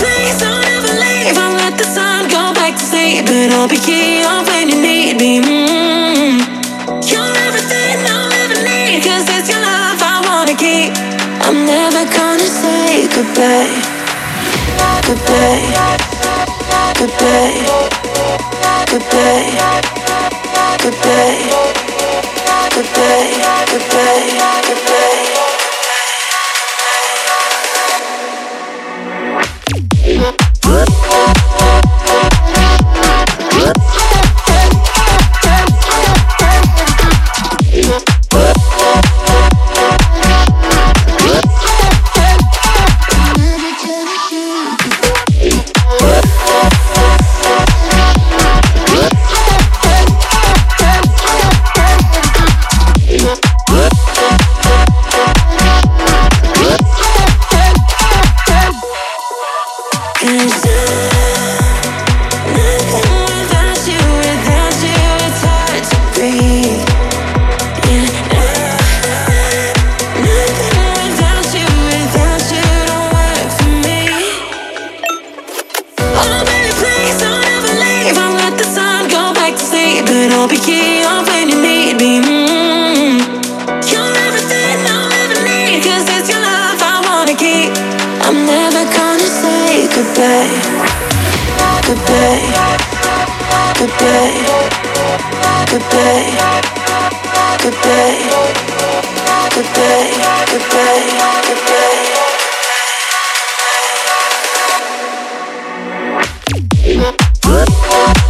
Please don't ever leave. I'll let the sun go back to sleep, but I'll be here when you need me. You're everything I'll ever it's your love I wanna keep. I'm never gonna say goodbye. Goodbye. Goodbye. Goodbye. Goodbye. Oh, oh, oh. it'll be key on when you need me. Mm. You're everything I'll ever need, it's your love I wanna keep. I'm never gonna say goodbye. Goodbye. Goodbye. Goodbye. Goodbye. Goodbye. Goodbye. Goodbye. Whoop.